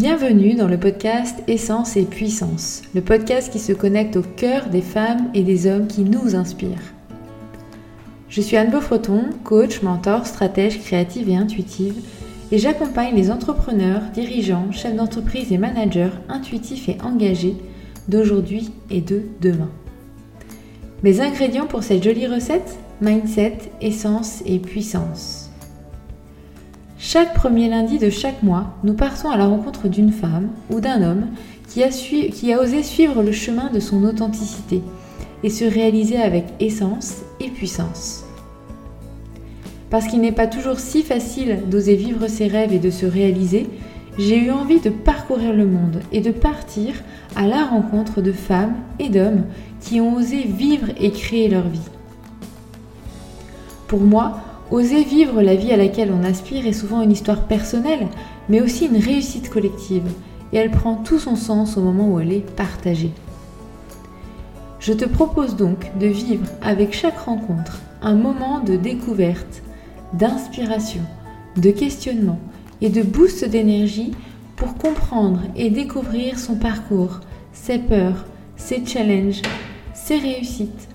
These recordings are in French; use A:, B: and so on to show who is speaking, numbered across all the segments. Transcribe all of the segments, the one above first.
A: Bienvenue dans le podcast Essence et Puissance, le podcast qui se connecte au cœur des femmes et des hommes qui nous inspirent. Je suis Anne Beaufreton, coach, mentor, stratège créative et intuitive, et j'accompagne les entrepreneurs, dirigeants, chefs d'entreprise et managers intuitifs et engagés d'aujourd'hui et de demain. Mes ingrédients pour cette jolie recette Mindset, essence et puissance. Chaque premier lundi de chaque mois, nous partons à la rencontre d'une femme ou d'un homme qui a, osé suivre le chemin de son authenticité et se réaliser avec essence et puissance. Parce qu'il n'est pas toujours si facile d'oser vivre ses rêves et de se réaliser, j'ai eu envie de parcourir le monde et de partir à la rencontre de femmes et d'hommes qui ont osé vivre et créer leur vie. Pour moi, Oser vivre la vie à laquelle on aspire est souvent une histoire personnelle, mais aussi une réussite collective, et elle prend tout son sens au moment où elle est partagée. Je te propose donc de vivre avec chaque rencontre un moment de découverte, d'inspiration, de questionnement et de boost d'énergie pour comprendre et découvrir son parcours, ses peurs, ses challenges, ses réussites,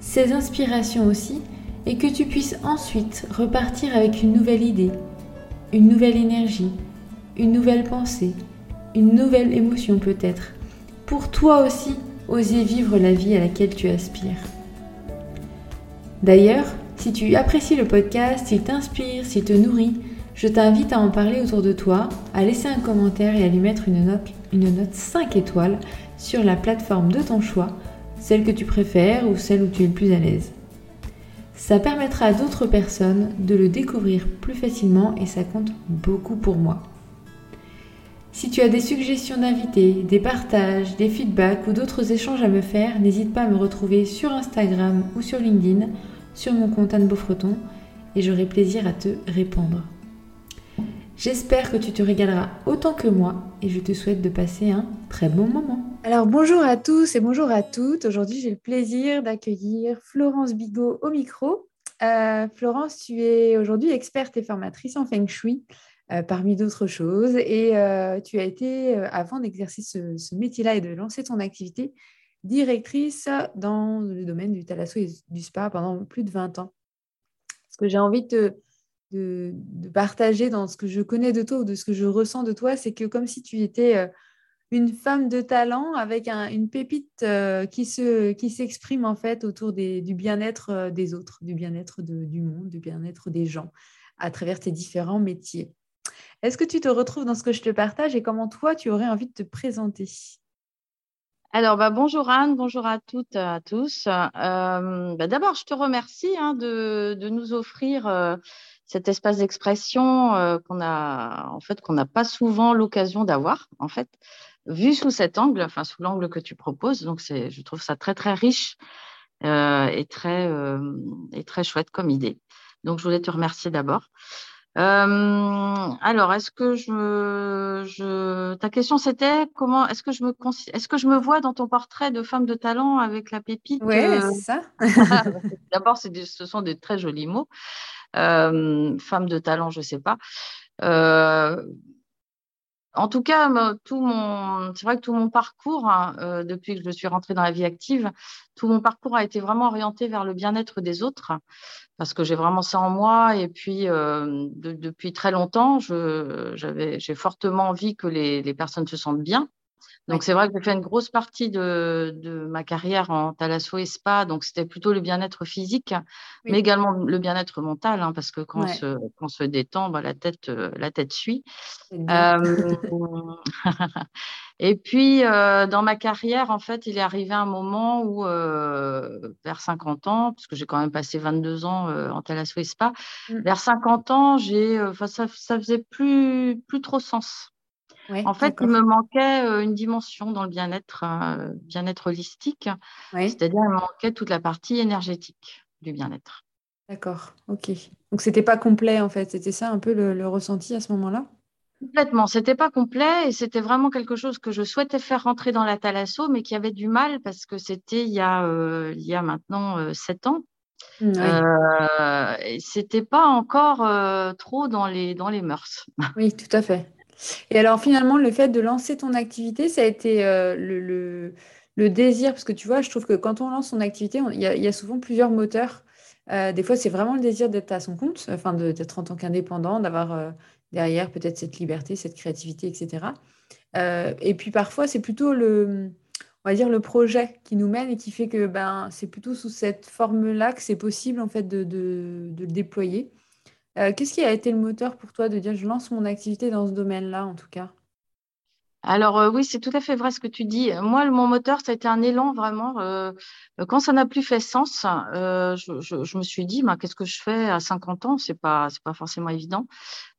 A: ses inspirations aussi et que tu puisses ensuite repartir avec une nouvelle idée, une nouvelle énergie, une nouvelle pensée, une nouvelle émotion peut-être, pour toi aussi oser vivre la vie à laquelle tu aspires. D'ailleurs, si tu apprécies le podcast, s'il t'inspire, s'il te nourrit, je t'invite à en parler autour de toi, à laisser un commentaire et à lui mettre une note, une note 5 étoiles sur la plateforme de ton choix, celle que tu préfères ou celle où tu es le plus à l'aise. Ça permettra à d'autres personnes de le découvrir plus facilement et ça compte beaucoup pour moi. Si tu as des suggestions d'invités, des partages, des feedbacks ou d'autres échanges à me faire, n'hésite pas à me retrouver sur Instagram ou sur LinkedIn, sur mon compte Anne Beaufreton, et j'aurai plaisir à te répondre. J'espère que tu te régaleras autant que moi et je te souhaite de passer un très bon moment. Alors bonjour à tous et bonjour à toutes. Aujourd'hui j'ai le plaisir d'accueillir Florence Bigot au micro. Euh, Florence, tu es aujourd'hui experte et formatrice en Feng Shui euh, parmi d'autres choses et euh, tu as été, avant d'exercer ce, métier-là et de lancer ton activité, directrice dans le domaine du thalasso et du spa pendant plus de 20 ans. Ce que j'ai envie de te de, partager dans ce que je connais de toi ou de ce que je ressens de toi, c'est que comme si tu étais euh, une femme de talent avec une pépite euh, qui se qui s'exprime en fait autour du bien-être euh, des autres, du bien-être du monde, du bien-être des gens à travers tes différents métiers. Est-ce que tu te retrouves dans ce que je te partage et comment toi tu aurais envie de te présenter?
B: Alors, bah, bonjour Anne, bonjour à toutes, à tous. bah, D'abord, je te remercie hein, de, de, nous offrir cet espace d'expression euh, qu'on a en fait qu'on n'a pas souvent l'occasion d'avoir en fait vu sous cet angle, enfin sous l'angle que tu proposes. Donc c'est, je trouve ça très très riche euh, et très euh, et très chouette comme idée. Donc je voulais te remercier d'abord. alors, est-ce que je, je, ta question c'était comment est-ce que je me est-ce que je me vois dans ton portrait de femme de talent avec la pépite
A: Oui, c'est ça.
B: D'abord, ce sont des très jolis mots. Euh, femme de talent, je ne sais pas. Euh, en tout cas, tout mon, c'est vrai que tout mon parcours, hein, euh, depuis que je suis rentrée dans la vie active, tout mon parcours a été vraiment orienté vers le bien-être des autres, parce que j'ai vraiment ça en moi. Et puis, depuis très longtemps, j'ai fortement envie que les, les, personnes se sentent bien. Donc, c'est vrai que j'ai fait une grosse partie de, de, ma carrière en thalasso et spa. Donc, c'était plutôt le bien-être physique, mais également le bien-être mental, parce que quand, on se, quand, on se, détend, bah, la, tête, euh, la tête suit. Euh, et puis, euh, dans ma carrière, en fait, il est arrivé un moment où, euh, vers 50 ans, parce que j'ai quand même passé 22 ans en thalasso et spa, mmh. vers 50 ans, j'ai, ça, ça faisait plus, plus trop sens en fait, il me manquait euh, une dimension dans le bien-être, euh, bien-être holistique. C'est-à-dire, il me manquait toute la partie énergétique du bien-être.
A: D'accord, ok. Donc, c'était pas complet en fait. C'était ça un peu le, ressenti à ce moment-là?
B: Complètement. C'était pas complet et c'était vraiment quelque chose que je souhaitais faire rentrer dans la thalasso, mais qui avait du mal parce que c'était il y a, euh, il y a maintenant sept ans. Mmh, oui. c'était pas encore trop dans les, dans les mœurs.
A: Oui, tout à fait Et alors finalement, le fait de lancer ton activité, ça a été euh, le, désir, parce que tu vois, je trouve que quand on lance son activité, il y, a souvent plusieurs moteurs. Euh, des fois, c'est vraiment le désir d'être à son compte, enfin d'être en tant qu'indépendant, d'avoir euh, derrière peut-être cette liberté, cette créativité, etc. et puis parfois, c'est plutôt le, on va dire, le projet qui nous mène et qui fait que ben, c'est plutôt sous cette forme-là que c'est possible en fait de, de le déployer. Euh, qu'est-ce qui a été le moteur pour toi de dire je lance mon activité dans ce domaine-là, en tout cas?
B: Alors euh, oui, c'est tout à fait vrai ce que tu dis. Moi, mon moteur, ça a été un élan vraiment. Euh, quand ça n'a plus fait sens, je, me suis dit, bah, qu'est-ce que je fais à 50 ans? C'est pas, c'est pas forcément évident.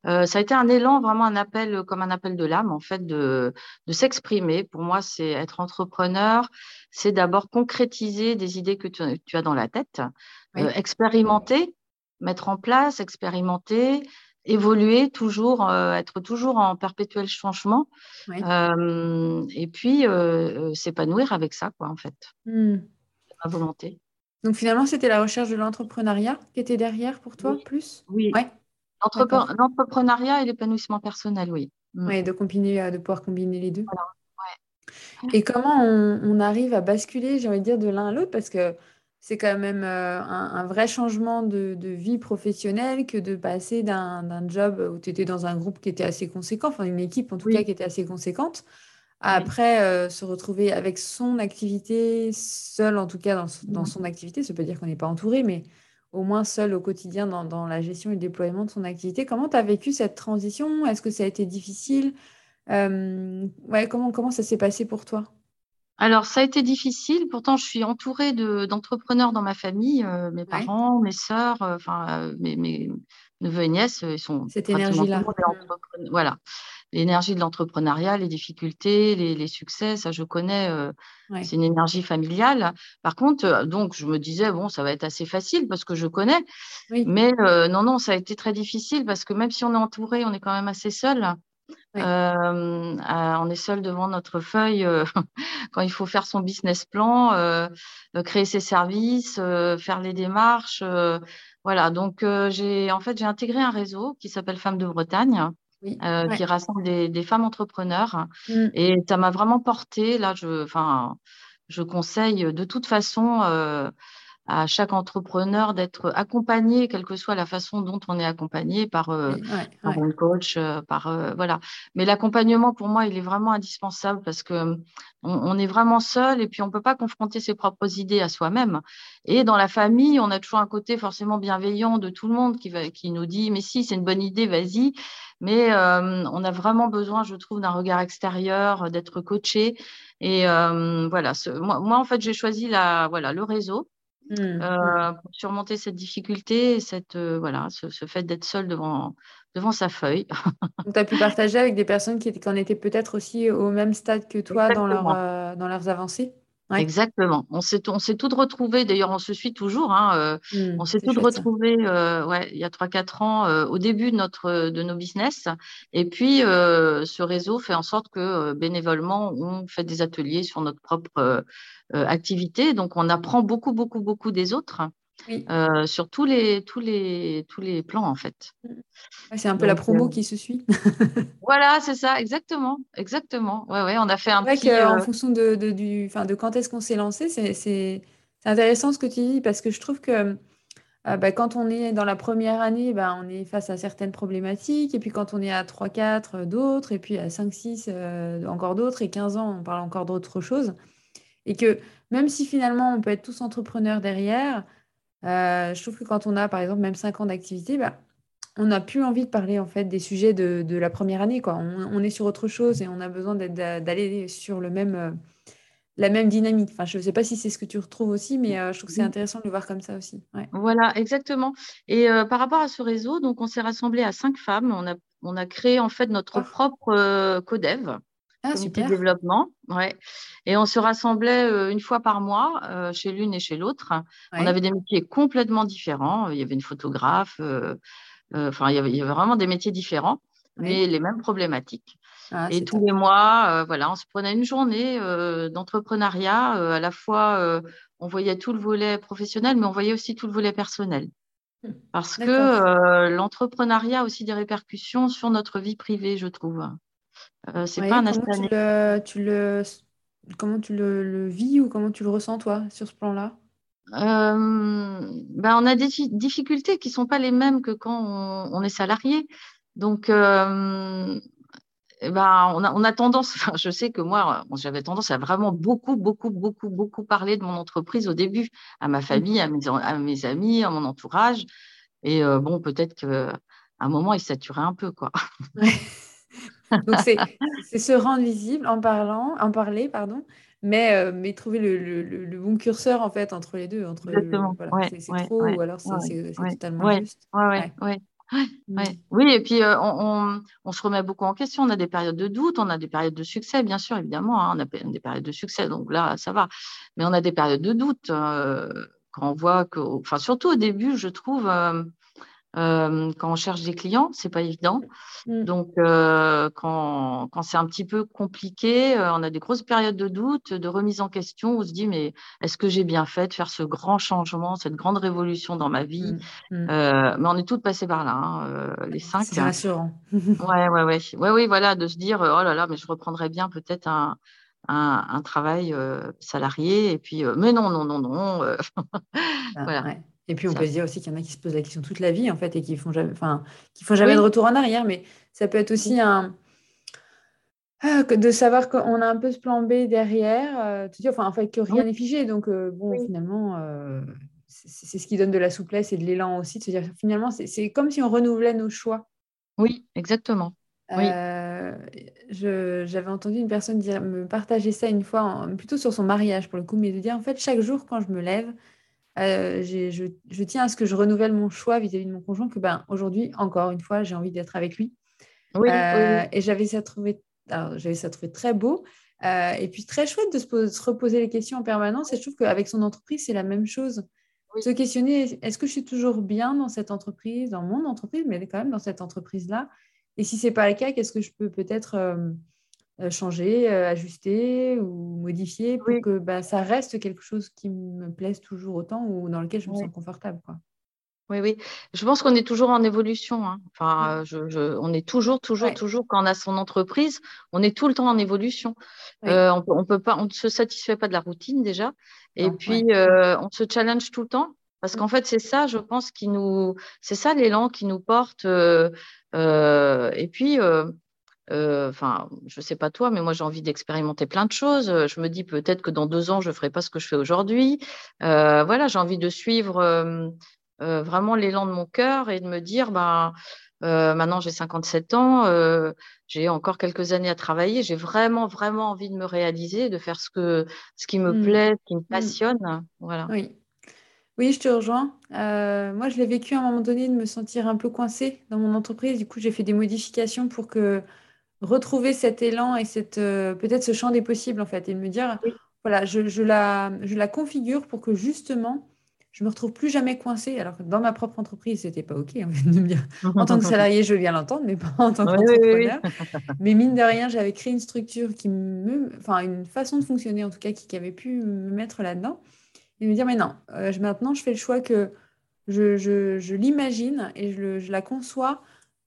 B: ça a été un élan, vraiment un appel, comme un appel de l'âme, en fait, de, de s'exprimer. Pour moi, c'est être entrepreneur, c'est d'abord concrétiser des idées que tu, tu as dans la tête, expérimenter mettre en place, expérimenter, évoluer, toujours, euh, être toujours en perpétuel changement, euh, et puis euh, s'épanouir avec ça, quoi, en fait.
A: Mmh.
B: Ma volonté.
A: Donc finalement, c'était la recherche de l'entrepreneuriat qui était derrière pour toi, plus?
B: Oui. Ouais. L'entrepreneuriat et l'épanouissement personnel, oui.
A: Mmh. Oui, de, combiner, de pouvoir combiner les deux. Et comment on, on, arrive à basculer, j'ai envie de dire, de l'un à l'autre? Parce que c'est quand même euh, un, vrai changement de, vie professionnelle que de passer d'un job où tu étais dans un groupe qui était assez conséquent, enfin une équipe en tout cas qui était assez conséquente, à après euh, se retrouver avec son activité, seul en tout cas dans, son activité. Ça peut dire qu'on n'est pas entouré, mais au moins seul au quotidien dans, la gestion et le déploiement de son activité. Comment tu as vécu cette transition? Est-ce que ça a été difficile? Euh, ouais, comment, comment ça s'est passé pour toi?
B: Alors, ça a été difficile. Pourtant, je suis entourée d'entrepreneurs dans ma famille, euh, mes parents, mes sœurs, euh, enfin, euh, mes, neveux et nièces, ils sont
A: Cette énergie-là.
B: Voilà, l'énergie de l'entrepreneuriat, les difficultés, les, succès, ça, je connais. C'est une énergie familiale. Par contre, donc, je me disais, bon, ça va être assez facile parce que je connais. Mais non, non, ça a été très difficile parce que même si on est entouré, on est quand même assez seul. Euh, on est seul devant notre feuille euh, quand il faut faire son business plan, euh, créer ses services, faire les démarches. voilà, donc j'ai en fait j'ai intégré un réseau qui s'appelle Femmes de Bretagne. qui rassemble des, femmes entrepreneurs mmh. et ça m'a vraiment porté là je enfin je conseille de toute façon à chaque entrepreneur d'être accompagné, quelle que soit la façon dont on est accompagné par, euh, un coach, euh, par euh, voilà. Mais l'accompagnement pour moi, il est vraiment indispensable parce que on, est vraiment seul et puis on peut pas confronter ses propres idées à soi-même. Et dans la famille, on a toujours un côté forcément bienveillant de tout le monde qui va, qui nous dit mais si c'est une bonne idée, vas-y. Mais on a vraiment besoin, je trouve, d'un regard extérieur, d'être coaché. Et voilà, moi, moi, en fait, j'ai choisi la, voilà, le réseau Mmh, euh, mmh. pour surmonter cette difficulté, cette, euh, voilà, ce, fait d'être seul devant, devant sa feuille.
A: tu as pu partager avec des personnes qui, qui en étaient peut-être aussi au même stade que toi dans, leur, euh, dans leurs avancées?
B: Exactement. On s'est, on s'est toutes retrouvées, d'ailleurs on se suit toujours, hein, mmh, on s'est toutes retrouvées ouais, il y a 3-4 ans au début de, notre, de nos business. Et puis ce réseau fait en sorte que bénévolement, on fait des ateliers sur notre propre euh, activité. Donc, on apprend beaucoup, beaucoup, beaucoup des autres. Euh, sur tous les, tous, les, tous les plans, en fait.
A: c'est un peu la promo euh, qui se suit.
B: voilà, c'est ça, exactement. Exactement. Ouais, ouais, on a fait un
A: petit. En fonction de, de, du, de quand est-ce qu'on s'est lancé, c'est intéressant ce que tu dis parce que je trouve que bah, quand on est dans la première année, bah, on est face à certaines problématiques. Et puis quand on est à 3-4, d'autres. Et puis à 5-6, encore d'autres. Et 15 ans, on parle encore d'autres choses. Et que même si finalement on peut être tous entrepreneurs derrière, euh, je trouve que quand on a par exemple même 5 ans d'activité, bah, on n'a plus envie de parler en fait des sujets de, la première année. Quoi. On, est sur autre chose et on a besoin d'aller sur le même, euh, la même dynamique. Enfin, je ne sais pas si c'est ce que tu retrouves aussi, mais euh, je trouve que c'est intéressant de le voir comme ça aussi.
B: Voilà, exactement. Et par rapport à ce réseau, donc on s'est rassemblé à cinq femmes. On a, on a créé en fait notre oh. propre codev. Ah, super. développement. Ouais. Et on se rassemblait euh, une fois par mois euh, chez l'une et chez l'autre. On avait des métiers complètement différents. Il y avait une photographe, euh, enfin, il y, avait, vraiment des métiers différents, mais les mêmes problématiques. Ah, et tous les mois, voilà, on se prenait une journée d'entrepreneuriat. à la fois, on voyait tout le volet professionnel, mais on voyait aussi tout le volet personnel. Parce que l'entrepreneuriat a aussi des répercussions sur notre vie privée, je trouve.
A: C'est pas un aspect. Tu le, comment tu le, vis ou comment tu le ressens, toi, sur ce plan-là?
B: Ben, On a des difficultés qui ne sont pas les mêmes que quand on, est salarié. Donc, ben, on, a, on, a, tendance, je sais que moi, j'avais tendance à vraiment beaucoup, beaucoup, beaucoup, beaucoup parler de mon entreprise au début, à ma famille, à mes, à mes amis, à mon entourage. Et bon, peut-être qu'à un moment, il saturait un peu, quoi.
A: Donc, c'est se rendre visible en parlant, en parler, pardon, mais, euh, mais trouver le, le, bon curseur, en fait, entre les deux. Entre
B: Exactement.
A: c'est trop ou alors c'est totalement juste.
B: Mmh. Oui, et puis euh, on, on, se remet beaucoup en question. On a des périodes de doute, on a des périodes de succès, bien sûr, évidemment. Hein, on a des périodes de succès, donc là, ça va. Mais on a des périodes de doute euh, quand on voit que, enfin, surtout au début, je trouve, euh, quand on cherche des clients, c'est pas évident. Mm. Donc, euh, quand, quand c'est un petit peu compliqué, euh, on a des grosses périodes de doute, de remise en question. On se dit, mais est-ce que j'ai bien fait de faire ce grand changement, cette grande révolution dans ma vie? Mm. Mm. mais on est toutes passées par là, hein, les cinq.
A: C'est rassurant.
B: ouais, ouais, ouais, ouais, oui, voilà, de se dire, oh là là, mais je reprendrais bien peut-être un, un, un, travail salarié. Et puis, mais non, non, non, non.
A: Ah, voilà. Et puis on peut se dire aussi qu'il y en a qui se posent la question toute la vie en fait et qui font jamais, enfin, qui font jamais de retour en arrière. Mais ça peut être aussi un ah, de savoir qu'on a un peu ce plan B derrière, euh, te dire, enfin, en fait, que rien n'est figé. Donc euh, bon, finalement, euh, c'est ce qui donne de la souplesse et de l'élan aussi, de se dire finalement, c'est comme si on renouvelait nos choix.
B: Oui, exactement. Oui.
A: J'avais entendu une personne dire, me partager ça une fois, plutôt sur son mariage pour le coup, mais de dire en fait, chaque jour quand je me lève, euh, je, tiens à ce que je renouvelle mon choix vis-à-vis de mon conjoint, que ben, aujourd'hui, encore une fois, j'ai envie d'être avec lui. Euh, et j'avais ça trouvé, j'avais ça trouvé très beau. Euh, et puis très chouette de se, reposer les questions en permanence. Et je trouve qu'avec son entreprise, c'est la même chose. Se questionner, est-ce que je suis toujours bien dans cette entreprise, dans mon entreprise, mais quand même dans cette entreprise-là? Et si ce n'est pas le cas, qu'est-ce que je peux peut-être changer, euh, ajuster ou modifier pour que bah, ça reste quelque chose qui me plaise toujours autant ou dans lequel je me sens confortable. Quoi.
B: Oui, oui. Je pense qu'on est toujours en évolution. Hein. Enfin, je, on est toujours, toujours, toujours, quand on a son entreprise, on est tout le temps en évolution. Euh, on, on, peut pas, on ne se satisfait pas de la routine déjà. Et puis, on se challenge tout le temps. Parce qu'en fait, c'est ça, je pense, qui nous, c'est ça l'élan qui nous porte. et puis, euh, enfin, je ne sais pas toi, mais moi j'ai envie d'expérimenter plein de choses. Euh, je me dis peut-être que dans deux ans, je ne ferai pas ce que je fais aujourd'hui. Euh, voilà, j'ai envie de suivre vraiment l'élan de mon cœur et de me dire, ben, maintenant j'ai 57 ans, j'ai encore quelques années à travailler. J'ai vraiment, vraiment envie de me réaliser, de faire ce, que, ce qui me mmh. plaît, ce qui me mmh. passionne. Voilà.
A: Oui. Oui, je te rejoins. moi, je l'ai vécu à un moment donné de me sentir un peu coincée dans mon entreprise. Du coup, j'ai fait des modifications pour que retrouver cet élan et cette euh, peut-être ce champ des possibles en fait et de me dire voilà je, la, je la configure pour que justement je me retrouve plus jamais coincée. Alors que dans ma propre entreprise c'était pas ok de me dire en tant que salarié je viens l'entendre mais pas en tant qu'entrepreneur. Mais mine de rien j'avais créé une structure qui me enfin une façon de fonctionner en tout cas qui, avait pu me mettre là-dedans et me dire mais non euh, maintenant je fais le choix que je, je, l'imagine et je, je la conçois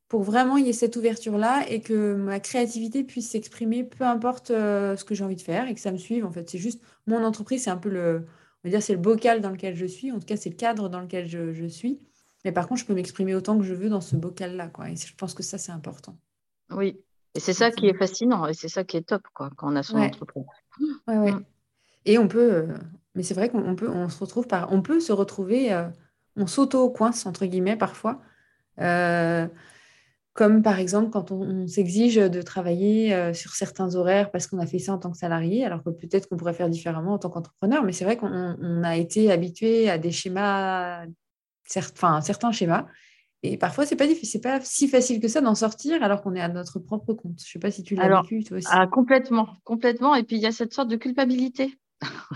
A: pour vraiment il y ait cette ouverture-là et que ma créativité puisse s'exprimer, peu importe euh, ce que j'ai envie de faire et que ça me suive. En fait, c'est juste mon entreprise, c'est un peu le, on va dire, c'est le bocal dans lequel je suis. En tout cas, c'est le cadre dans lequel je, suis. Mais par contre, je peux m'exprimer autant que je veux dans ce bocal-là, quoi. Et je pense que ça, c'est important.
B: Oui, et c'est ça qui est fascinant et c'est ça qui est top, quoi, quand on a son entreprise.
A: Ouais, ouais. Mm. Et on peut, euh, mais c'est vrai qu'on peut, on se retrouve par, on peut se retrouver, euh, on s'auto-coince entre guillemets parfois comme par exemple quand on, s'exige de travailler euh, sur certains horaires parce qu'on a fait ça en tant que salarié, alors que peut-être qu'on pourrait faire différemment en tant qu'entrepreneur, mais c'est vrai qu'on a été habitué à des schémas, enfin, certains schémas, et parfois c'est pas pas si facile que ça d'en sortir alors qu'on est à notre propre compte. Je sais pas si tu l'as vécu toi aussi.
B: Ah, complètement, complètement, et puis il y a cette sorte de culpabilité.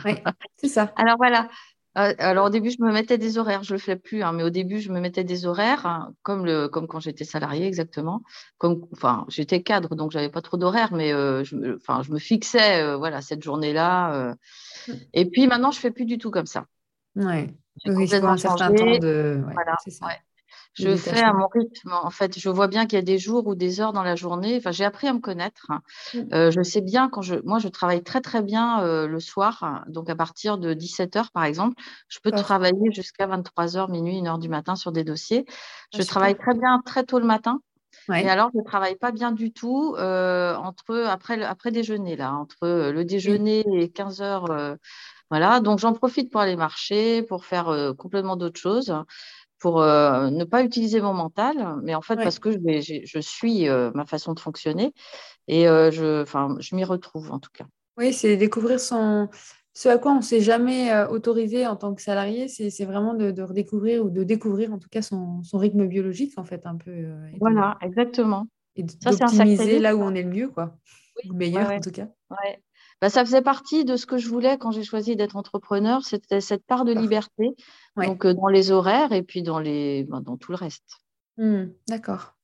A: Oui, c'est ça.
B: alors voilà, alors au début, je me mettais des horaires, je le fais plus, hein, mais au début, je me mettais des horaires, hein, comme, le, comme quand j'étais salarié exactement. Comme, enfin, j'étais cadre, donc j'avais pas trop d'horaires, mais euh, je, me, enfin, je me fixais, euh, voilà, cette journée-là. Mmh. Et puis maintenant, je fais plus du tout comme ça.
A: Ouais. Oui, un certain temps de. voilà. Ça.
B: Je fais à mon rythme. En fait, je vois bien qu'il y a des jours ou des heures dans la journée. Enfin, j'ai appris à me connaître. Euh, je sais bien quand je, moi, je travaille très très bien euh, le soir. Donc à partir de 17 h par exemple, je peux travailler jusqu'à 23 h minuit, 1 h du matin sur des dossiers. Ah, je travaille très bien très tôt le matin. Et alors, je ne travaille pas bien du tout euh, entre après après déjeuner là, entre le déjeuner et 15 h voilà, donc j'en profite pour aller marcher, pour faire complètement d'autres choses pour euh, ne pas utiliser mon mental, mais en fait parce que je, je suis euh, ma façon de fonctionner et euh, je, je m'y retrouve en tout cas.
A: Oui, c'est découvrir son... ce à quoi on ne s'est jamais autorisé en tant que salarié, c'est vraiment de, redécouvrir ou de découvrir en tout cas son, son rythme biologique en fait un peu.
B: voilà, exactement.
A: Et d'optimiser là où on est le mieux, quoi. le meilleur en tout cas.
B: Ouais. Bah, ça faisait partie de ce que je voulais quand j'ai choisi d'être entrepreneur, c'était cette part de liberté, donc euh, dans les horaires et puis dans, les, bah, dans tout le reste.
A: Mmh, d'accord.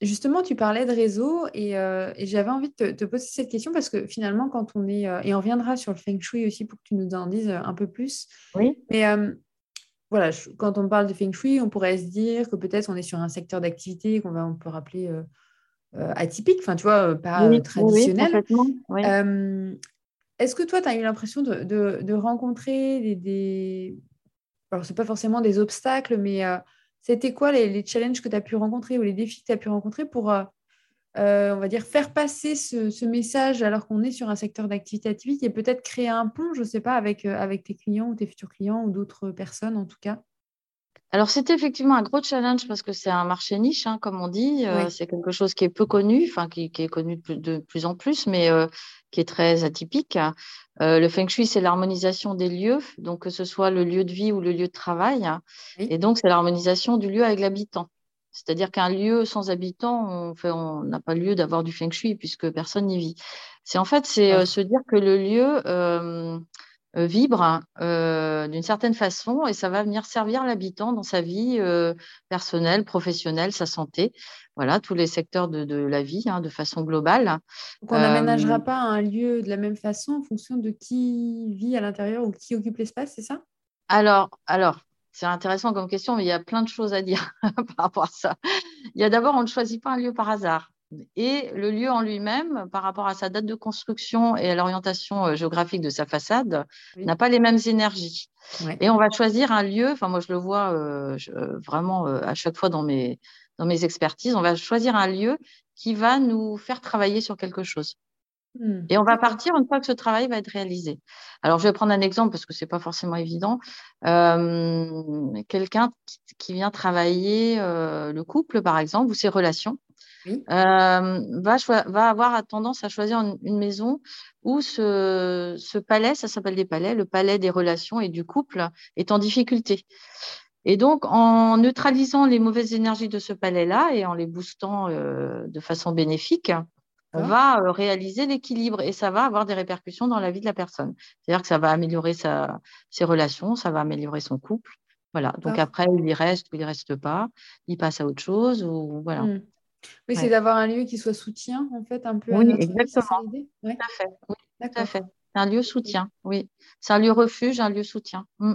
A: justement, tu parlais de réseau et, euh, j'avais envie de te, poser cette question parce que finalement, quand on est, euh, et on reviendra sur le feng shui aussi pour que tu nous en dises un peu plus.
B: Oui.
A: Mais voilà, quand on parle de feng shui, on pourrait se dire que peut-être on est sur un secteur d'activité qu'on on peut rappeler atypique, enfin, tu vois, euh, pas traditionnel. Est-ce que toi, tu as eu l'impression de, rencontrer des, Alors, ce n'est pas forcément des obstacles, mais euh, c'était quoi les, challenges que tu as pu rencontrer ou les défis que tu as pu rencontrer pour, on va dire, faire passer ce, message alors qu'on est sur un secteur d'activité atypique et peut-être créer un pont, je ne sais pas, avec, avec tes clients ou tes futurs clients ou d'autres personnes en tout cas?
B: Alors, c'était effectivement un gros challenge parce que c'est un marché niche, hein, comme on dit. Euh, c'est quelque chose qui est peu connu, enfin, qui, est connu de plus, en plus, mais euh, qui est très atypique. Euh, le feng shui, c'est l'harmonisation des lieux, donc que ce soit le lieu de vie ou le lieu de travail. Et donc, c'est l'harmonisation du lieu avec l'habitant. C'est-à-dire qu'un lieu sans habitants, on n'a pas lieu d'avoir du feng shui puisque personne n'y vit. C'est en fait, c'est se dire que le lieu vibre euh, d'une certaine façon et ça va venir servir l'habitant dans sa vie euh, personnelle, professionnelle, sa santé. Voilà, tous les secteurs de, la vie hein, de façon globale.
A: Donc on n'aménagera pas un lieu de la même façon en fonction de qui vit à l'intérieur ou qui occupe l'espace, c'est ça?
B: Alors, alors c'est intéressant comme question, mais il y a plein de choses à dire par rapport à ça. Il y a d'abord, on ne choisit pas un lieu par hasard. Et le lieu en lui-même, par rapport à sa date de construction et à l'orientation euh, géographique de sa façade, n'a pas les mêmes énergies. Et on va choisir un lieu, enfin moi je le vois euh, euh, vraiment à chaque fois dans mes, dans mes expertises, on va choisir un lieu qui va nous faire travailler sur quelque chose. Hmm. Et on va partir une fois que ce travail va être réalisé. Alors, je vais prendre un exemple parce que ce n'est pas forcément évident. Quelqu'un qui, vient travailler le couple, par exemple, ou ses relations, euh, va, va, avoir tendance à choisir une, maison où ce, palais, ça s'appelle des palais, le palais des relations et du couple est en difficulté. Et donc, en neutralisant les mauvaises énergies de ce palais-là et en les boostant euh, de façon bénéfique, on va euh, réaliser l'équilibre et ça va avoir des répercussions dans la vie de la personne. C'est-à-dire que ça va améliorer sa, ses relations, ça va améliorer son couple. Voilà. Donc après, il y reste ou il ne reste pas, il passe à autre chose ou voilà. Mmh.
A: Oui, c'est d'avoir un lieu qui soit soutien, en fait, un peu.
B: Oui, exactement. Tout à fait. tout à fait. C'est un lieu soutien, oui. C'est un lieu refuge, un lieu soutien. Mm.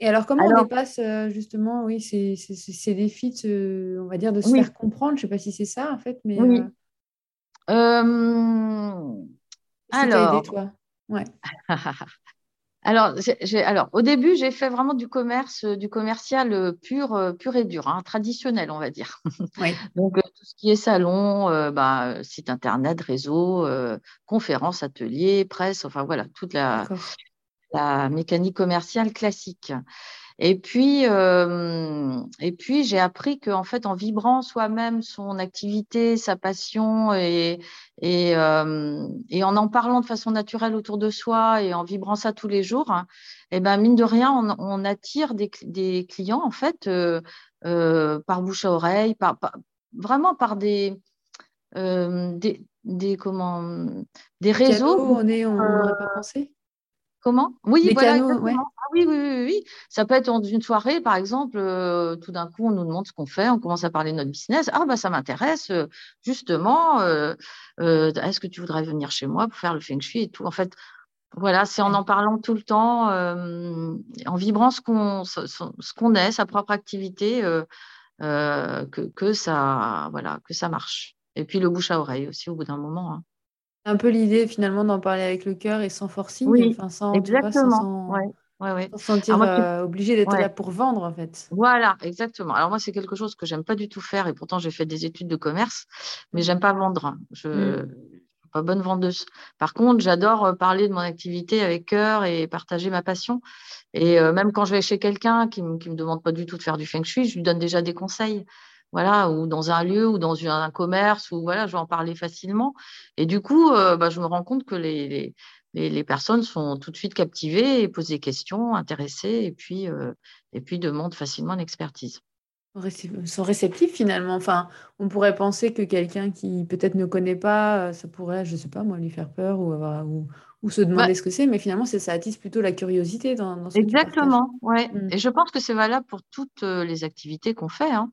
A: Et alors, comment on dépasse euh, justement, oui, ces, ces, défis, de, on va dire, de se faire comprendre? Je ne sais pas si c'est ça, en fait, mais.
B: Oui. Euh... Euh... Alors. Aidé, toi? Ouais. Alors, alors, au début, j'ai fait vraiment du commerce, euh, du commercial euh, pur, euh, pur et dur, hein, traditionnel, on va dire. Donc, tout ce qui est salon, bah, site internet, réseau, conférences, ateliers, presse, enfin voilà, toute la, la mécanique commerciale classique. Et puis, euh, et puis j'ai appris qu'en fait, en vibrant soi-même son activité, sa passion, et, et, euh, et, en en parlant de façon naturelle autour de soi et en vibrant ça tous les jours, et eh ben mine de rien, on, on attire des, des, clients en fait euh, euh par bouche à oreille, par, vraiment par des, euh, des, des comment, des réseaux.
A: on est, on n'aurait pas pensé?
B: Comment? Oui, voilà, ah oui, oui, oui, oui, Ça peut être dans une soirée, par exemple, euh, tout d'un coup, on nous demande ce qu'on fait, on commence à parler de notre business. Ah, bah, ça m'intéresse, euh, justement. Euh, est-ce que tu voudrais venir chez moi pour faire le feng shui et tout? En fait, Voilà, c'est en en parlant tout le temps, en vibrant ce qu'on ce, qu'on est, sa propre activité, que, que, ça voilà que ça marche. Et puis le bouche à oreille aussi au bout d'un moment. Hein.
A: Un peu l'idée finalement d'en parler avec le cœur et sans forcing,
B: oui,
A: enfin, sans,
B: exactement. ouais.
A: Ouais, Sans se sentir euh, obligé d'être là pour vendre, en fait.
B: Voilà, exactement. Alors moi, c'est quelque chose que j'aime pas du tout faire, et pourtant j'ai fait des études de commerce, mais j'aime pas vendre. Je ne suis pas bonne vendeuse. Par contre, j'adore euh, parler de mon activité avec cœur et partager ma passion. Et euh, même quand je vais chez quelqu'un qui ne me demande pas du tout de faire du feng shui, je lui donne déjà des conseils voilà, ou dans un lieu ou dans un commerce, ou voilà, je vais en parler facilement. Et du coup, bah, je me rends compte que les, les, personnes sont tout de suite captivées et posent des questions, intéressées, et puis, euh, et puis demandent facilement une expertise.
A: Sont réceptifs finalement. Enfin, on pourrait penser que quelqu'un qui peut-être ne connaît pas, euh, ça pourrait, je ne sais pas moi, lui faire peur ou, ou, se demander ce que c'est, mais finalement, ça attise plutôt la curiosité dans, dans ce
B: Exactement, ouais. Mmh. Et je pense que c'est valable pour toutes euh, les activités qu'on fait. Hein.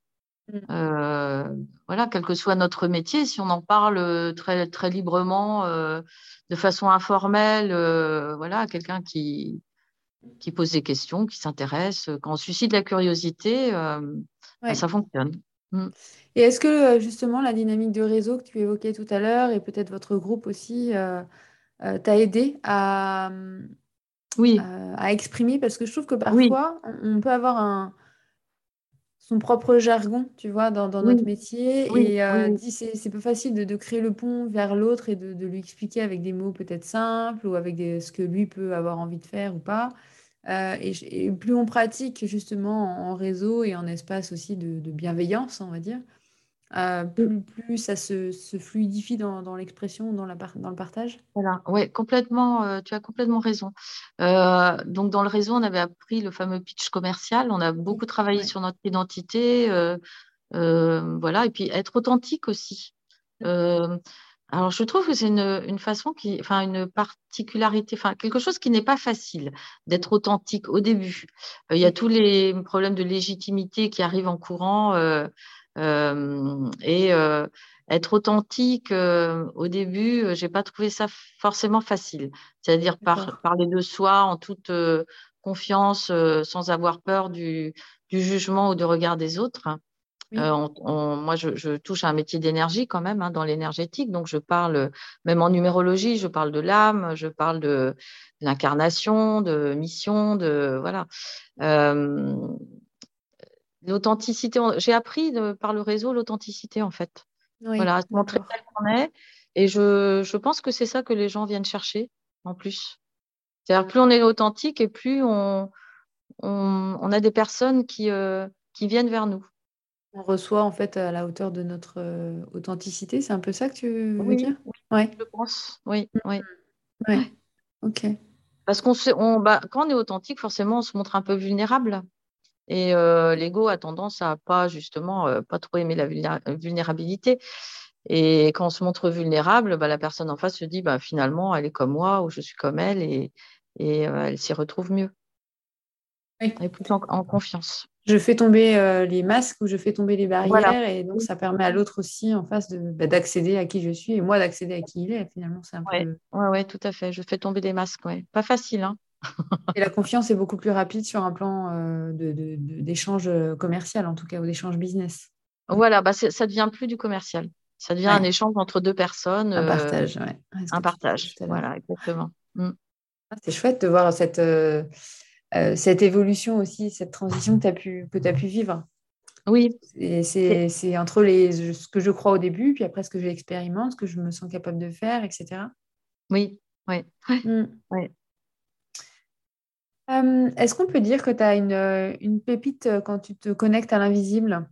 B: Mmh. voilà, quel que soit notre métier, si on en parle très, très librement, de façon informelle, euh, voilà, quelqu'un qui, qui pose des questions, qui s'intéresse, quand on suscite la curiosité, euh, bah, ça fonctionne.
A: Mm. Et est-ce que euh, justement la dynamique de réseau que tu évoquais tout à l'heure et peut-être votre groupe aussi t'a aidé à,
B: oui.
A: à exprimer? Parce que je trouve que parfois on peut avoir un, son propre jargon, tu vois, dans, notre métier. et euh, c'est peu facile de, créer le pont vers l'autre et de, lui expliquer avec des mots peut-être simples ou avec des, ce que lui peut avoir envie de faire ou pas. Euh, et, plus on pratique justement en, réseau et en espace aussi de bienveillance, on va dire, euh, plus, plus, ça se, se fluidifie dans, dans l'expression, dans, la dans le partage?
B: Voilà, ouais, complètement, euh, tu as complètement raison. Euh, donc, dans le réseau, on avait appris le fameux pitch commercial, on a beaucoup travaillé sur notre identité, voilà, et puis être authentique aussi. alors, je trouve que c'est une, une, façon qui, enfin, une particularité, enfin, quelque chose qui n'est pas facile d'être authentique au début. Il y a tous les problèmes de légitimité qui arrivent en courant. Et être authentique au début, j'ai pas trouvé ça forcément facile. C'est-à-dire parler de soi en toute confiance, sans avoir peur du, jugement ou du regard des autres. moi, je, touche à un métier d'énergie quand même, hein, dans l'énergétique. Donc, je parle, même en numérologie, je parle de l'âme, je parle de, l'incarnation, de mission, de voilà. L'authenticité, j'ai appris par le réseau l'authenticité en fait. voilà, se montrer tel qu'on est. Et je, je pense que c'est ça que les gens viennent chercher en plus. C'est-à-dire plus on est authentique et plus on, on, a des personnes qui, euh, qui viennent vers nous.
A: On reçoit en fait à la hauteur de notre euh, authenticité, c'est un peu ça que tu veux dire?
B: Oui, ouais. je pense, oui. Mmh. oui.
A: Ouais. Ok.
B: Parce qu'on on, bah, quand on est authentique, forcément, on se montre un peu vulnérable. Et euh, l'ego a tendance à pas justement euh, pas trop aimer la vulnérabilité. Et quand on se montre vulnérable, bah, la personne en face se dit bah, finalement elle est comme moi ou je suis comme elle et, et euh, elle s'y retrouve mieux. Oui. Elle est plus en, confiance.
A: Je fais tomber les masques ou je fais tomber les barrières et donc ça permet à l'autre aussi en face bah, d'accéder à qui je suis et moi d'accéder à qui il est. Finalement, c'est un
B: ouais.
A: peu.
B: Ouais, ouais, tout à fait. Je fais tomber des masques. Ouais. Pas facile. Hein
A: et la confiance est beaucoup plus rapide sur un plan euh, d'échange euh, commercial, en tout cas, ou d'échange business.
B: Voilà, bah ça devient plus du commercial. Ça devient un échange entre deux personnes.
A: Un partage, euh,
B: oui. un partage, voilà, exactement. Mm.
A: Ah, c'est chouette de voir cette, cette évolution aussi, cette transition que tu as, pu, que as pu vivre.
B: Oui.
A: C'est entre les, ce que je crois au début, puis après ce que j'expérimente, ce que je me sens capable de faire, etc.
B: Oui, oui. Mm. oui.
A: Euh, est-ce qu'on peut dire que tu as une, euh, une, pépite euh, quand tu te connectes à l'invisible?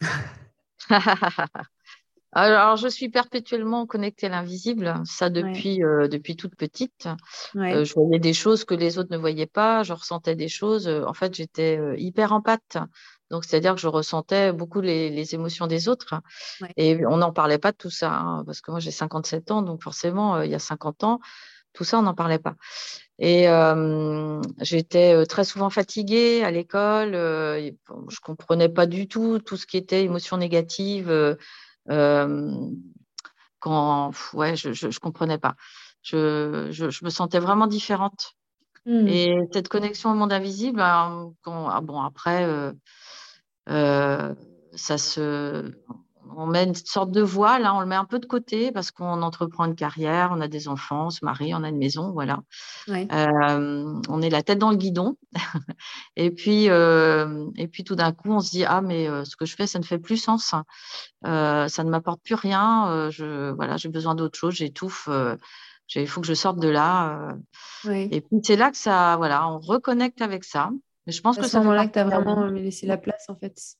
B: Alors, je suis perpétuellement connectée à l'invisible, ça depuis, depuis toute petite. je voyais des choses que les autres ne voyaient pas, je ressentais des choses. en fait, j'étais hyper empathe. Donc, c'est-à-dire que je ressentais beaucoup les, émotions des autres. Et on n'en parlait pas de tout ça, hein, parce que moi, j'ai 57 ans, donc forcément, il y a 50 ans, tout ça, on n'en parlait pas. Et euh, j'étais euh, très souvent fatiguée à l'école. Euh, je comprenais pas du tout tout ce qui était émotion négative. quand, ouais, je, je, comprenais pas. je, je, me sentais vraiment différente. Hmm. Et cette connexion au monde invisible, ah, bon, après, ça se on met une sorte de voile, là, on le met un peu de côté parce qu'on entreprend une carrière, on a des enfants, on se marie, on a une maison, voilà. Euh, on est la tête dans le guidon. et puis, euh, et puis tout d'un coup, on se dit ah mais euh, ce que je fais, ça ne fait plus sens. ça ne m'apporte plus rien. je voilà, j'ai besoin d'autre chose, j'étouffe. il faut que je sorte de là. Et puis c'est là que ça, voilà, on reconnecte avec ça.
A: Mais je pense que c'est à ce moment-là que tu as vraiment laissé la place en fait.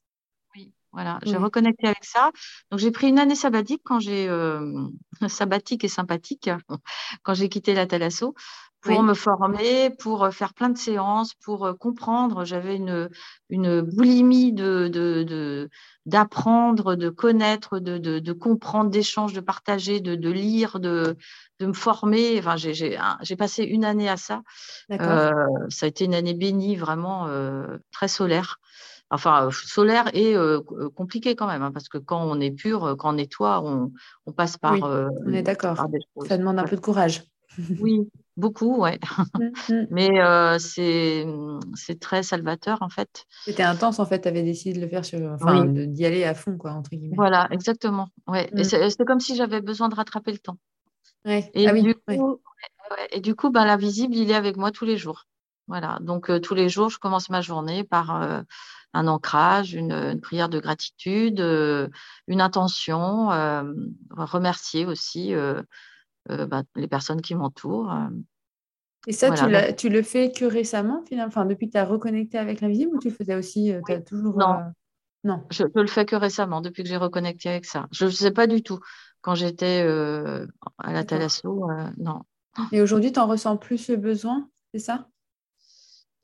B: Voilà, j'ai reconnecté avec ça. Donc j'ai pris une année sabbatique quand j'ai euh, sabbatique et sympathique quand j'ai quitté la Thalasso pour me former, pour euh, faire plein de séances, pour euh, comprendre. J'avais une, une boulimie de, d'apprendre, de, connaître, de, de, comprendre, d'échanger, de partager, de, lire, de, de me former. Enfin, j'ai, j'ai, passé une année à ça. ça a été une année bénie, vraiment très solaire enfin solaire et compliqué quand même, hein, parce que quand on est pur, quand on nettoie, on, on passe par.
A: on est d'accord. Ça demande un peu de courage.
B: Oui, beaucoup, ouais. Mmh, mmh. Mais c'est, c'est très salvateur en fait.
A: C'était intense en fait, tu avais décidé de le faire, sur, enfin d'y aller à fond, quoi, entre guillemets.
B: Voilà, exactement. Ouais. Mmh. c'est, comme si j'avais besoin de rattraper le temps.
A: Ouais. Et, ah du
B: coup, et du coup, ben, l'invisible, il est avec moi tous les jours. Voilà, donc tous les jours, je commence ma journée par un ancrage, une, prière de gratitude, euh, une intention, euh, remercier aussi euh, bah, les personnes qui m'entourent.
A: Et ça, tu, le fais que récemment, finalement enfin, Depuis que tu as reconnecté avec l'invisible ou tu le faisais aussi as toujours,
B: Non. non. Je, ne le fais que récemment, depuis que j'ai reconnecté avec ça. Je ne sais pas du tout. Quand j'étais à la Thalasso, non.
A: Et aujourd'hui, tu en ressens plus le besoin, c'est ça?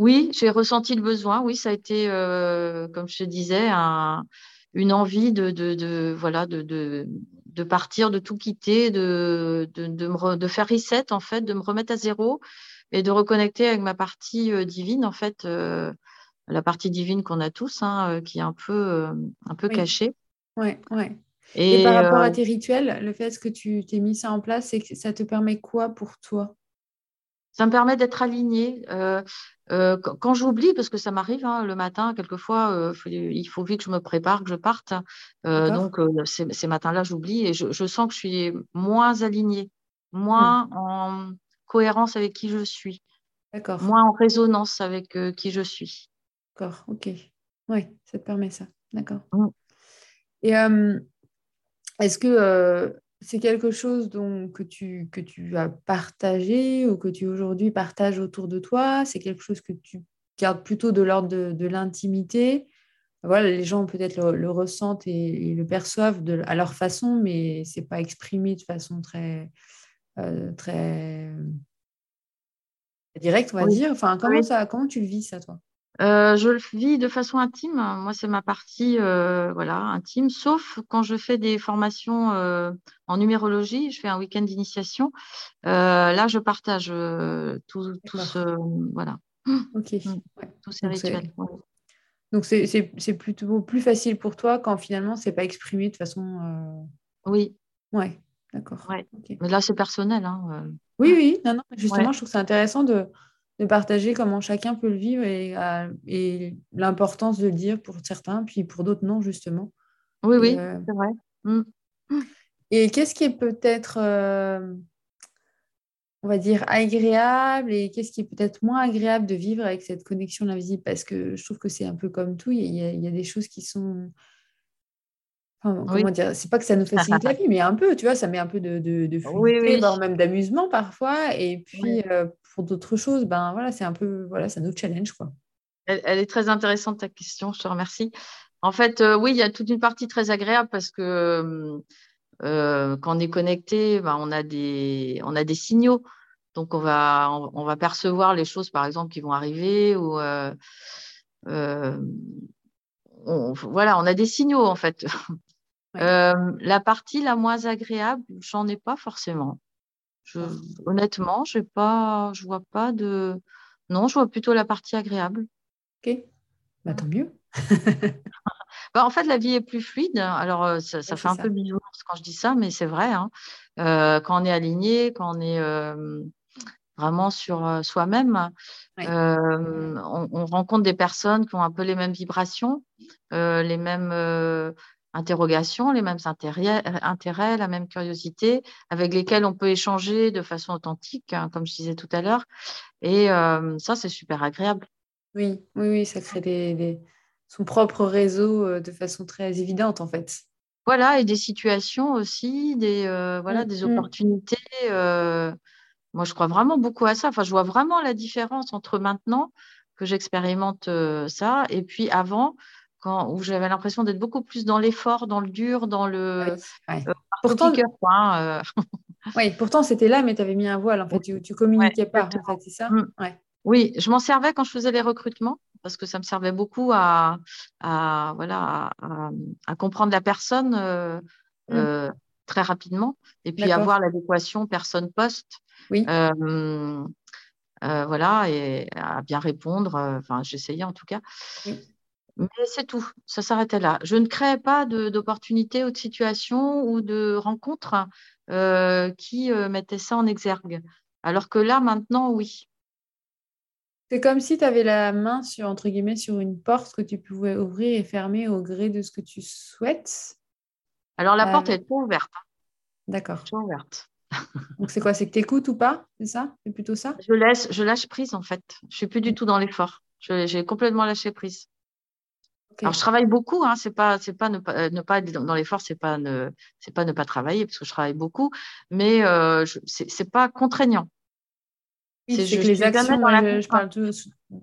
B: Oui, j'ai ressenti le besoin. Oui, ça a été, euh, comme je te disais, une envie de, voilà, de, partir, de tout quitter, de, de, faire reset, en fait, de me remettre à zéro et de reconnecter avec ma partie euh, divine, en fait, euh, la partie divine qu'on a tous, hein, qui est un peu, un peu cachée.
A: Oui, oui. Et, par rapport à tes rituels, le fait que tu t'es mis ça en place, ça te permet quoi pour toi?
B: Ça me permet d'être alignée. Euh, euh, quand, j'oublie, parce que ça m'arrive hein, le matin, quelquefois, euh, il faut vite que je me prépare, que je parte. donc, ces, matins-là, j'oublie et je, sens que je suis moins alignée, moins hmm. en cohérence avec qui je suis, moins en résonance avec qui je suis.
A: D'accord, ok. Oui, ça te permet ça. D'accord. Hmm. Et est-ce que c'est quelque chose donc, que, tu, que tu as partagé ou que tu aujourd'hui partages autour de toi? C'est quelque chose que tu gardes plutôt de l'ordre de, l'intimité? Voilà, les gens peut-être le, ressentent et, le perçoivent de, à leur façon, mais c'est pas exprimé de façon très, euh, très directe, on va dire. Enfin, comment, ça, comment tu le vis, ça, toi?
B: Euh, je le vis de façon intime. Moi, c'est ma partie euh, voilà, intime, sauf quand je fais des formations euh, en numérologie. Je fais un week-end d'initiation. là, je partage tout, ce, voilà.
A: Ok. Mm. Tous ces rituels. Donc, c'est plutôt plus facile pour toi quand finalement, c'est pas exprimé de façon.
B: Oui.
A: Ouais, d'accord.
B: Mais là, c'est personnel. Hein,
A: oui, oui. Non, non, justement, je trouve que c'est intéressant de de partager comment chacun peut le vivre et, euh, et l'importance de le dire pour certains, puis pour d'autres non, justement.
B: Oui, oui, euh, c'est vrai. Mm.
A: Et qu'est-ce qui est peut-être, euh, on va dire, agréable et qu'est-ce qui est peut-être moins agréable de vivre avec cette connexion invisible? Parce que je trouve que c'est un peu comme tout, il y, a, il y a des choses qui sont comment dire C'est pas que ça nous facilite la vie, mais un peu, tu vois, ça met un peu de, de, fluidité, même d'amusement parfois. Et puis, euh, pour d'autres choses, ben voilà, c'est un peu, voilà, ça nous challenge, quoi.
B: Elle, est très intéressante ta question, je te remercie. En fait, euh, oui, il y a toute une partie très agréable parce que euh, quand on est connecté, ben, on, a des, on a des signaux. Donc, on va, on, va percevoir les choses, par exemple, qui vont arriver ou voilà, on a des signaux en fait. Euh, la partie la moins agréable, j'en ai pas forcément. Je, honnêtement, je pas, je vois pas de. Non, je vois plutôt la partie agréable.
A: Ok, bah, tant mieux.
B: bah, en fait, la vie est plus fluide. Alors, euh, ça, fait un peu bisounours quand je dis ça, mais c'est vrai. Hein. quand on est aligné, quand on est vraiment sur soi-même, on, rencontre des personnes qui ont un peu les mêmes vibrations, les mêmes interrogations, les mêmes intérêts, intérêts, la même curiosité, avec lesquelles on peut échanger de façon authentique, hein, comme je disais tout à l'heure. Et ça, c'est super agréable.
A: Oui, oui, oui, ça crée des, son propre réseau de façon très évidente, en fait.
B: Voilà, et des situations aussi, des, voilà, mmh, des mmh. opportunités. moi, je crois vraiment beaucoup à ça. Enfin, je vois vraiment la différence entre maintenant que j'expérimente ça et puis avant quand, où j'avais l'impression d'être beaucoup plus dans l'effort, dans le dur, dans le.
A: Euh, pourtant, hein, euh. oui, pourtant c'était là, mais tu avais mis un voile, en fait, tu, tu communiquais pas, en fait, c'est ça
B: mm. Oui, je m'en servais quand je faisais les recrutements, parce que ça me servait beaucoup à, à voilà, à, comprendre la personne euh, mm. très rapidement, et puis avoir l'adéquation personne-poste. Oui. voilà, et à bien répondre. Enfin, j'essayais en tout cas. Oui. Mais c'est tout, ça s'arrêtait là. Je ne créais pas d'opportunités ou de situations ou de rencontres euh, qui euh, mettaient ça en exergue. Alors que là, maintenant, oui.
A: C'est comme si tu avais la main sur, entre guillemets, sur une porte que tu pouvais ouvrir et fermer au gré de ce que tu souhaites.
B: Alors la porte, est pas ouverte.
A: D'accord.
B: Toujours ouverte.
A: Donc c'est quoi C'est que tu écoutes ou pas C'est ça? C'est plutôt ça?
B: Je, laisse, je lâche prise en fait. Je suis plus du tout dans l'effort. J'ai complètement lâché prise. Alors, je travaille beaucoup, hein, c'est pas, c'est pas ne pas, euh, ne pas être dans l'effort, c'est pas ne, c'est pas ne pas travailler parce que je travaille beaucoup, mais euh, c'est pas contraignant.
A: c'est que les actions, je, parle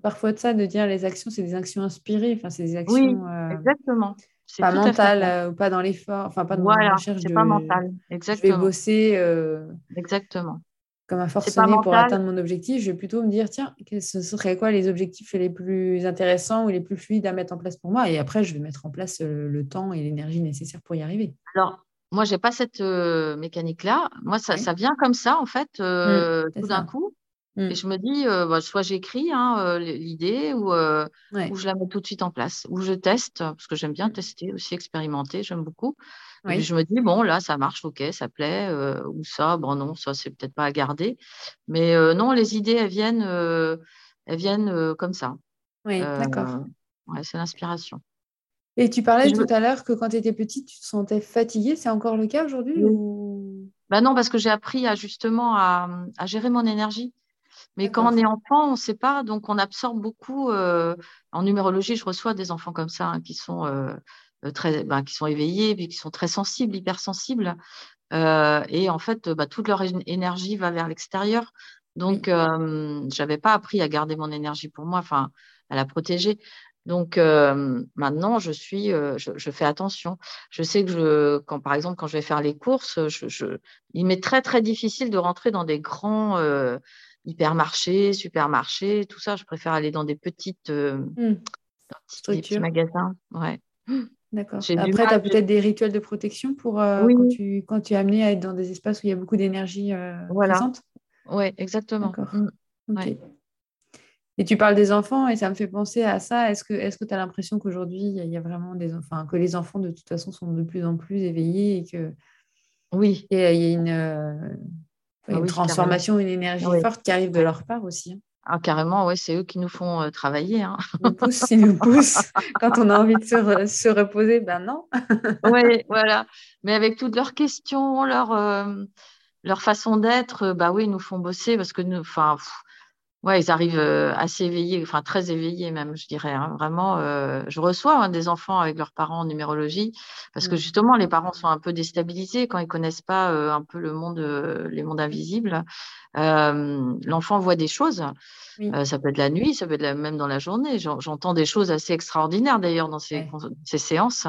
A: parfois de ça, de dire les actions, c'est des actions inspirées, enfin, c'est des actions.
B: Oui, euh, exactement.
A: Pas mentales ou pas dans l'effort, enfin, pas dans
B: voilà,
A: la recherche
B: de. pas mental, exactement.
A: Je vais bosser.
B: Exactement
A: comme un forcené pour atteindre mon objectif, je vais plutôt me dire, tiens, ce serait quoi les objectifs les plus intéressants ou les plus fluides à mettre en place pour moi? Et après, je vais mettre en place le temps et l'énergie nécessaires pour y arriver.
B: Alors, moi, je n'ai pas cette euh, mécanique-là. Moi, ça, ça, vient comme ça, en fait, euh, mmh, tout d'un coup. Et mmh. je me dis, bah, soit j'écris hein, l'idée ou, ou, je la mets tout de suite en place, ou je teste, parce que j'aime bien mmh. tester aussi, expérimenter, j'aime beaucoup. Et je me dis, bon, là, ça marche, ok, ça plaît, ou ça, bon, non, ça, c'est peut-être pas à garder. Mais non, les idées, elles viennent, elles viennent comme ça.
A: Oui, d'accord.
B: Ouais, c'est l'inspiration.
A: Et tu parlais tout à l'heure que quand tu étais petite, tu te sentais fatiguée. C'est encore le cas aujourd'hui
B: bah Non, parce que j'ai appris à, justement à, gérer mon énergie. Mais quand on est enfant, on ne sait pas, donc on absorbe beaucoup. en numérologie, je reçois des enfants comme ça hein, qui sont euh, très, ben, qui sont éveillés, puis qui sont très sensibles, hypersensibles. Euh, et en fait, bah, toute leur énergie va vers l'extérieur. Donc, euh, je n'avais pas appris à garder mon énergie pour moi, enfin, à la protéger. Donc maintenant, je suis, je, fais attention. Je sais que je, quand par exemple, quand je vais faire les courses, je, il m'est très très difficile de rentrer dans des grands hypermarchés, supermarchés, tout ça. Je préfère aller dans des petites, mmh. petits, magasins. Ouais.
A: D'accord. Après, tu as peut-être des rituels de protection pour euh, quand, tu, quand tu es amené à être dans des espaces où il y a beaucoup d'énergie euh, présente?
B: Oui, exactement.
A: Mmh. Et tu parles des enfants et ça me fait penser à ça. Est-ce que tu as l'impression qu'aujourd'hui, il y a vraiment des enfants, que les enfants de toute façon sont de plus en plus éveillés et que
B: oui.
A: il y a, une, euh, ah transformation, une énergie forte qui arrive de leur part aussi. Hein.
B: Ah, carrément, ouais, c'est eux qui nous font euh, travailler. Hein.
A: Ils nous poussent, ils nous poussent. Quand on a envie de se, reposer, ben non.
B: oui, voilà. Mais avec toutes leurs questions, leur, euh, leur façon d'être, bah oui, ils nous font bosser parce que nous, enfin, ouais, ils arrivent euh, assez éveillés, enfin très éveillés même, je dirais. Hein. Vraiment, je reçois hein, des enfants avec leurs parents en numérologie parce que mmh. justement, les parents sont un peu déstabilisés quand ils connaissent pas un peu le monde, les mondes invisibles. L'enfant voit des choses. ça peut être la nuit, ça peut être même dans la journée. J'entends des choses assez extraordinaires d'ailleurs dans ces, ces, séances.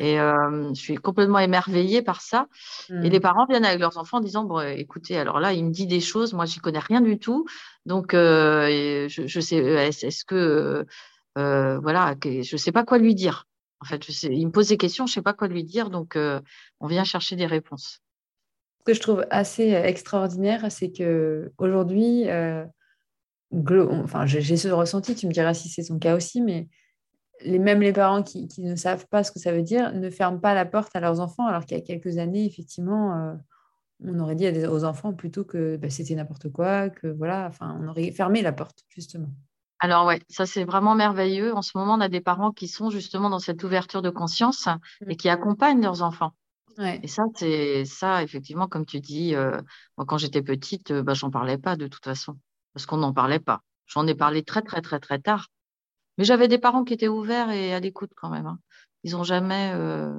B: Et je suis complètement émerveillée par ça. Et les mmh. parents viennent avec leurs enfants en disant bon, écoutez, alors là, il me dit des choses, moi, j'y connais rien du tout. Donc, je, je, sais, est-ce que voilà, je sais pas quoi lui dire. En fait, il me pose des questions, je sais pas quoi lui dire, donc on vient chercher des réponses
A: que je trouve assez euh, extraordinaire, c'est que aujourd'hui, euh, enfin, j'ai ce ressenti, tu me diras si c'est son cas aussi, mais les, même les parents qui, ne savent pas ce que ça veut dire ne ferment pas la porte à leurs enfants, alors qu'il y a quelques années, effectivement, euh, on aurait dit aux enfants plutôt que bah, c'était n'importe quoi, que voilà, enfin, on aurait fermé la porte, justement.
B: Alors ouais, ça c'est vraiment merveilleux. En ce moment, on a des parents qui sont justement dans cette ouverture de conscience et mm. qui accompagnent leurs enfants. Et ça, c'est ça, effectivement, comme tu dis, euh, moi quand j'étais petite, bah, j'en parlais pas de toute façon, parce qu'on n'en parlait pas. J'en ai parlé très, très, très, très tard. Mais j'avais des parents qui étaient ouverts et à l'écoute quand même. Hein. Ils n'ont jamais. Euh,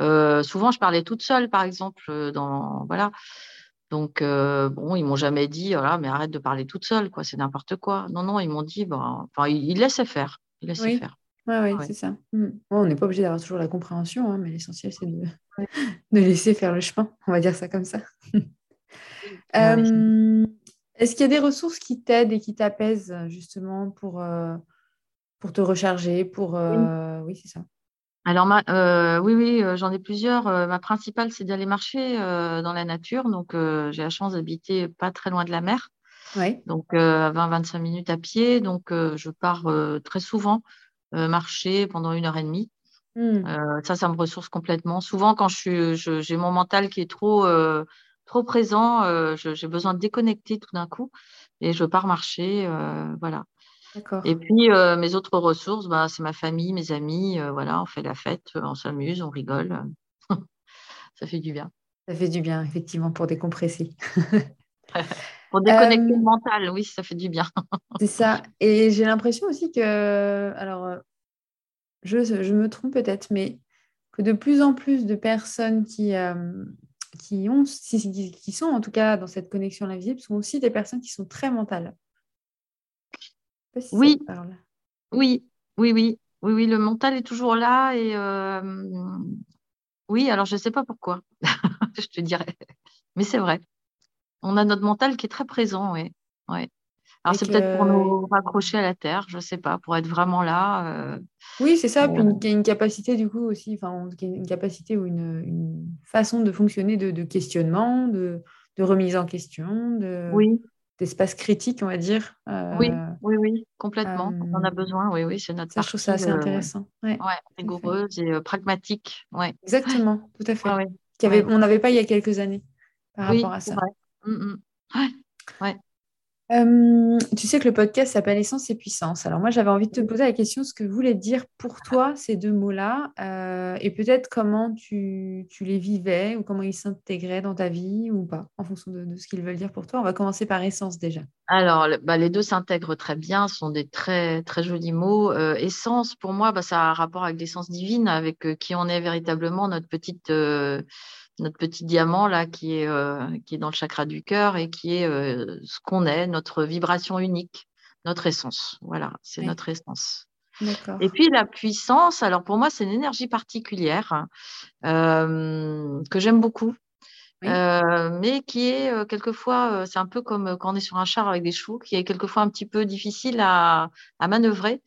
B: euh, souvent, je parlais toute seule, par exemple, euh, dans voilà. Donc bon, ils m'ont jamais dit, voilà, mais arrête de parler toute seule, quoi. C'est n'importe quoi. Non, non, ils m'ont dit, ben, enfin, ils, laissaient faire. Ils laissaient
A: oui.
B: faire.
A: Ouais, c'est ça. Mmh. on n'est pas obligé d'avoir toujours la compréhension, hein, mais l'essentiel, c'est de... de, laisser faire le chemin. On va dire ça comme ça. Est-ce qu'il y a des ressources qui t'aident et qui t'apaisent justement pour, pour te recharger, pour... Euh, oui, c'est ça.
B: Alors, euh, oui, oui, euh, j'en ai plusieurs. ma principale, c'est d'aller marcher dans la nature. Donc, j'ai la chance d'habiter pas très loin de la mer.
A: Oui.
B: Donc, à 20-25 minutes à pied. Donc, je pars très souvent marcher pendant une heure et demie. Mmh. ça, ça me ressource complètement. Souvent, quand je j'ai mon mental qui est trop, trop présent, j'ai besoin de déconnecter tout d'un coup et je pars marcher. voilà. Et puis, euh, mes autres ressources, bah, c'est ma famille, mes amis. Euh, voilà, on fait la fête, euh, on s'amuse, on rigole. ça fait du bien.
A: Ça fait du bien, effectivement, pour décompresser.
B: pour déconnecter le mental, oui, ça fait du bien.
A: c'est ça. Et j'ai l'impression aussi que, alors, je, je me trompe peut-être, mais que de plus en plus de personnes qui, qui, ont, qui sont en tout cas dans cette connexion à l'invisible sont aussi des personnes qui sont très mentales
B: oui. oui, oui, oui, oui, oui, le mental est toujours là et oui, alors je ne sais pas pourquoi, je te dirais, mais c'est vrai. On a notre mental qui est très présent, oui. Ouais. Alors c'est peut-être pour nous raccrocher à la terre, je ne sais pas, pour être vraiment là. Euh,
A: oui, c'est ça. Puis il y a une capacité du coup aussi, enfin une capacité ou une, façon de fonctionner de, questionnement, de, de, remise en question, de,
B: oui
A: d'espace critique, on va dire.
B: oui, euh, oui, oui, complètement. on a euh, besoin, oui, oui, c'est notre
A: ça, Je trouve ça assez intéressant. Ouais,
B: rigoureuse et euh, pragmatique. Ouais.
A: Exactement, tout à fait. avait, On n'avait pas il y a quelques années par rapport à ça.
B: Mmh, mmh.
A: Euh, tu sais que le podcast s'appelle Essence et Puissance. Alors moi, j'avais envie de te poser la question, ce que voulaient dire pour toi ces deux mots-là, euh, et peut-être comment tu, les vivais ou comment ils s'intégraient dans ta vie ou pas, en fonction de, ce qu'ils veulent dire pour toi. On va commencer par Essence déjà.
B: Alors, bah, les deux s'intègrent très bien, sont des très, très jolis mots. Euh, essence, pour moi, bah, ça a un rapport avec l'essence divine, avec qui on est véritablement, notre petite notre petit diamant là qui est, euh, qui est dans le chakra du cœur et qui est euh, ce qu'on est, notre vibration unique, notre essence. Voilà, c'est notre essence. Et puis la puissance, alors pour moi, c'est une énergie particulière euh, que j'aime beaucoup. mais qui est quelquefois, c'est un peu comme quand on est sur un char avec des chevaux, qui est quelquefois un petit peu difficile à, à manœuvrer.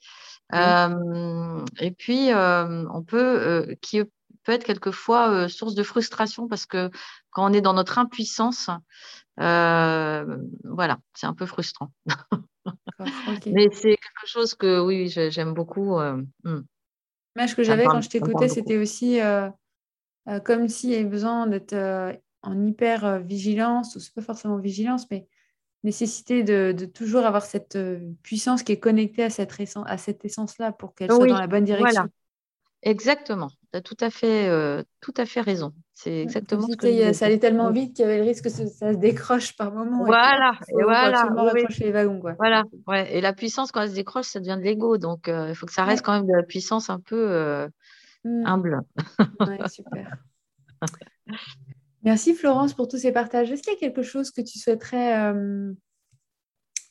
B: et puis, on peut, qui peut être quelquefois euh, source de frustration parce que quand on est dans notre impuissance, euh, voilà, c'est un peu frustrant. Mais c'est quelque chose que oui, j'aime beaucoup.
A: Euh, hmm. L'image que j'avais quand je t'écoutais, c'était aussi comme s'il y avait besoin d'être en hyper vigilance, ou c'est pas forcément vigilance, mais nécessité de, toujours avoir cette puissance qui est connectée à cette, essence, à cette essence-là pour qu'elle soit dans la bonne direction.
B: Exactement. Tu as tout à fait, euh, tout à fait raison. C'est exactement ce que
A: Ça allait tellement vite qu'il y avait le risque que ça, se décroche par moment.
B: Voilà, et, voilà.
A: les wagons, quoi.
B: Voilà, ouais. Et la puissance, quand elle se décroche, ça devient de l'ego. Donc, euh, il faut que ça reste quand même de la puissance un peu euh, mmh. humble.
A: ouais, super. Merci Florence pour tous ces partages. Est-ce qu'il y a quelque chose que tu souhaiterais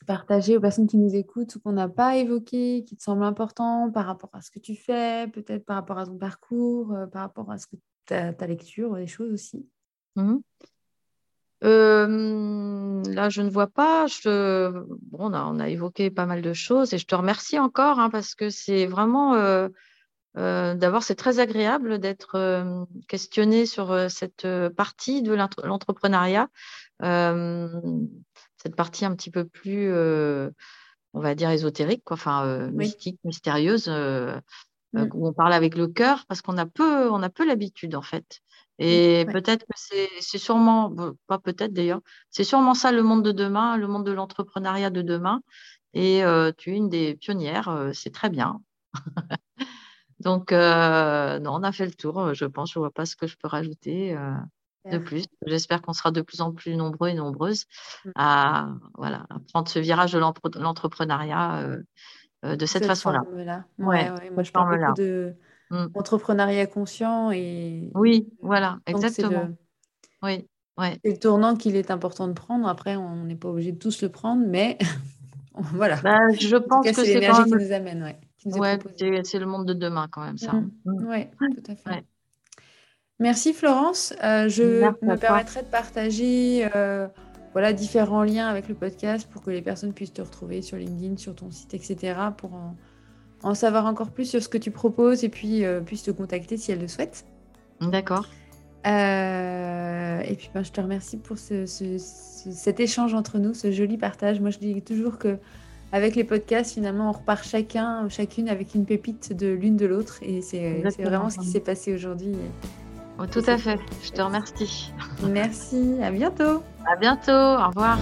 A: partager aux personnes qui nous écoutent ou qu'on n'a pas évoqué, qui te semble important par rapport à ce que tu fais, peut-être par rapport à ton parcours, euh, par rapport à ce que ta, ta lecture, des choses aussi?
B: Mmh euh, Là, je ne vois pas. Je... Bon, on a, évoqué pas mal de choses et je te remercie encore hein, parce que c'est vraiment. Euh, D'abord, c'est très agréable d'être questionné sur cette partie de l'entrepreneuriat cette partie un petit peu plus, euh, on va dire, ésotérique, quoi, enfin, euh, mystique, mystérieuse, euh, mm. où on parle avec le cœur, parce qu'on a peu, on a peu l'habitude, en fait. Et peut-être que c'est sûrement, pas peut-être d'ailleurs, c'est sûrement ça le monde de demain, le monde de l'entrepreneuriat de demain. Et tu es une des pionnières, c'est très bien. Donc, non, on a fait le tour, je pense. Je ne vois pas ce que je peux rajouter de plus. J'espère qu'on sera de plus en plus nombreux et nombreuses mm. à, voilà, prendre ce virage de l'entrepreneuriat de cette, façon-là.
A: Ouais, Moi, je parle beaucoup de mmh. conscient et.
B: Oui, voilà, exactement. Oui,
A: ouais. C'est le tournant qu'il est important de prendre. Après, on n'est pas obligé de tous le prendre, mais voilà.
B: Bah, je pense que
A: c'est l'énergie qui nous amène, ouais.
B: c'est le monde de demain quand même, ça.
A: Mmh. Mmh. Oui, tout à fait. Merci Florence. Euh, je me permettrai de partager euh, voilà, différents liens avec le podcast pour que les personnes puissent te retrouver sur LinkedIn, sur ton site, etc. pour en, en savoir encore plus sur ce que tu proposes et puis euh, puisse te contacter si elle le souhaite.
B: D'accord.
A: Et puis ben, je te remercie pour cet échange entre nous, ce joli partage. Moi je dis toujours que avec les podcasts, finalement, on repart chacun, chacune avec une pépite de l'une de l'autre. Et c'est vraiment ce qui s'est passé aujourd'hui.
B: Oh, tout à fait. Je te remercie.
A: Merci. À bientôt.
B: À bientôt. Au revoir.